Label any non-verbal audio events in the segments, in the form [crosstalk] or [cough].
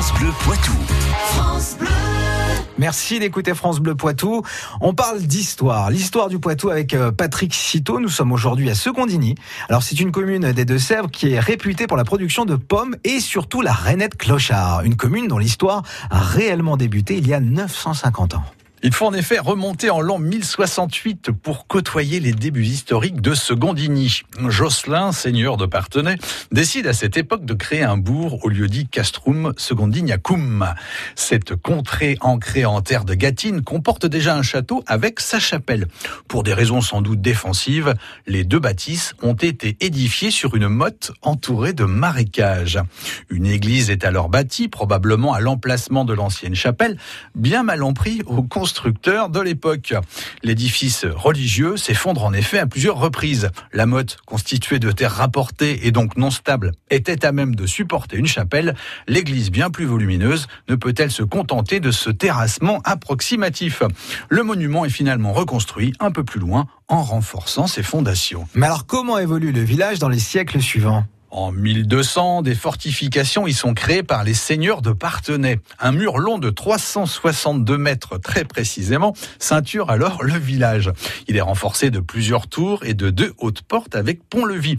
France Bleu Poitou. Merci d'écouter France Bleu Poitou. On parle d'histoire, l'histoire du Poitou avec euh, Patrick Citeau. Nous sommes aujourd'hui à Secondigny. Alors c'est une commune des Deux-Sèvres qui est réputée pour la production de pommes et surtout la rainette clochard, une commune dont l'histoire a réellement débuté il y a 950 ans. Il faut en effet remonter en l'an 1068 pour côtoyer les débuts historiques de Secondigny. Jocelyn, seigneur de Partenay, décide à cette époque de créer un bourg au lieu dit Castrum Secondignacum. Cette contrée ancrée en terre de Gatine comporte déjà un château avec sa chapelle. Pour des raisons sans doute défensives, les deux bâtisses ont été édifiées sur une motte entourée de marécages. Une église est alors bâtie, probablement à l'emplacement de l'ancienne chapelle, bien mal en pris au constructeurs de l'époque. L'édifice religieux s'effondre en effet à plusieurs reprises. La motte, constituée de terres rapportées et donc non stable, était à même de supporter une chapelle. L'église, bien plus volumineuse, ne peut-elle se contenter de ce terrassement approximatif? Le monument est finalement reconstruit un peu plus loin en renforçant ses fondations. Mais alors comment évolue le village dans les siècles suivants? En 1200, des fortifications y sont créées par les seigneurs de Partenay. Un mur long de 362 mètres très précisément ceinture alors le village. Il est renforcé de plusieurs tours et de deux hautes portes avec pont-levis.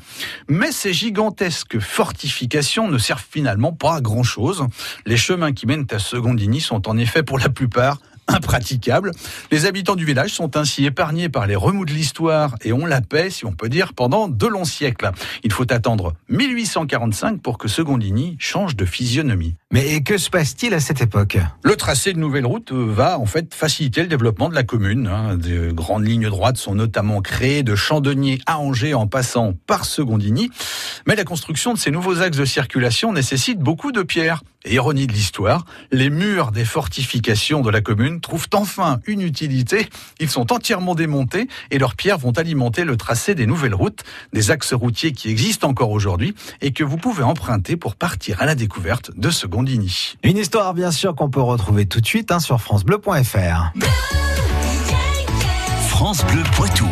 Mais ces gigantesques fortifications ne servent finalement pas à grand-chose. Les chemins qui mènent à Secondigny sont en effet pour la plupart [laughs] impraticable. Les habitants du village sont ainsi épargnés par les remous de l'histoire et ont la paix, si on peut dire, pendant de longs siècles. Il faut attendre 1845 pour que Secondigny change de physionomie. Mais que se passe-t-il à cette époque? Le tracé de nouvelles routes va en fait faciliter le développement de la commune. Hein. De grandes lignes droites sont notamment créées de Chandonnier à Angers en passant par Secondigny. Mais la construction de ces nouveaux axes de circulation nécessite beaucoup de pierres. Et ironie de l'histoire, les murs des fortifications de la commune trouvent enfin une utilité. Ils sont entièrement démontés et leurs pierres vont alimenter le tracé des nouvelles routes, des axes routiers qui existent encore aujourd'hui et que vous pouvez emprunter pour partir à la découverte de Secondigny. Une histoire bien sûr qu'on peut retrouver tout de suite hein, sur francebleu.fr. France Bleu Poitou.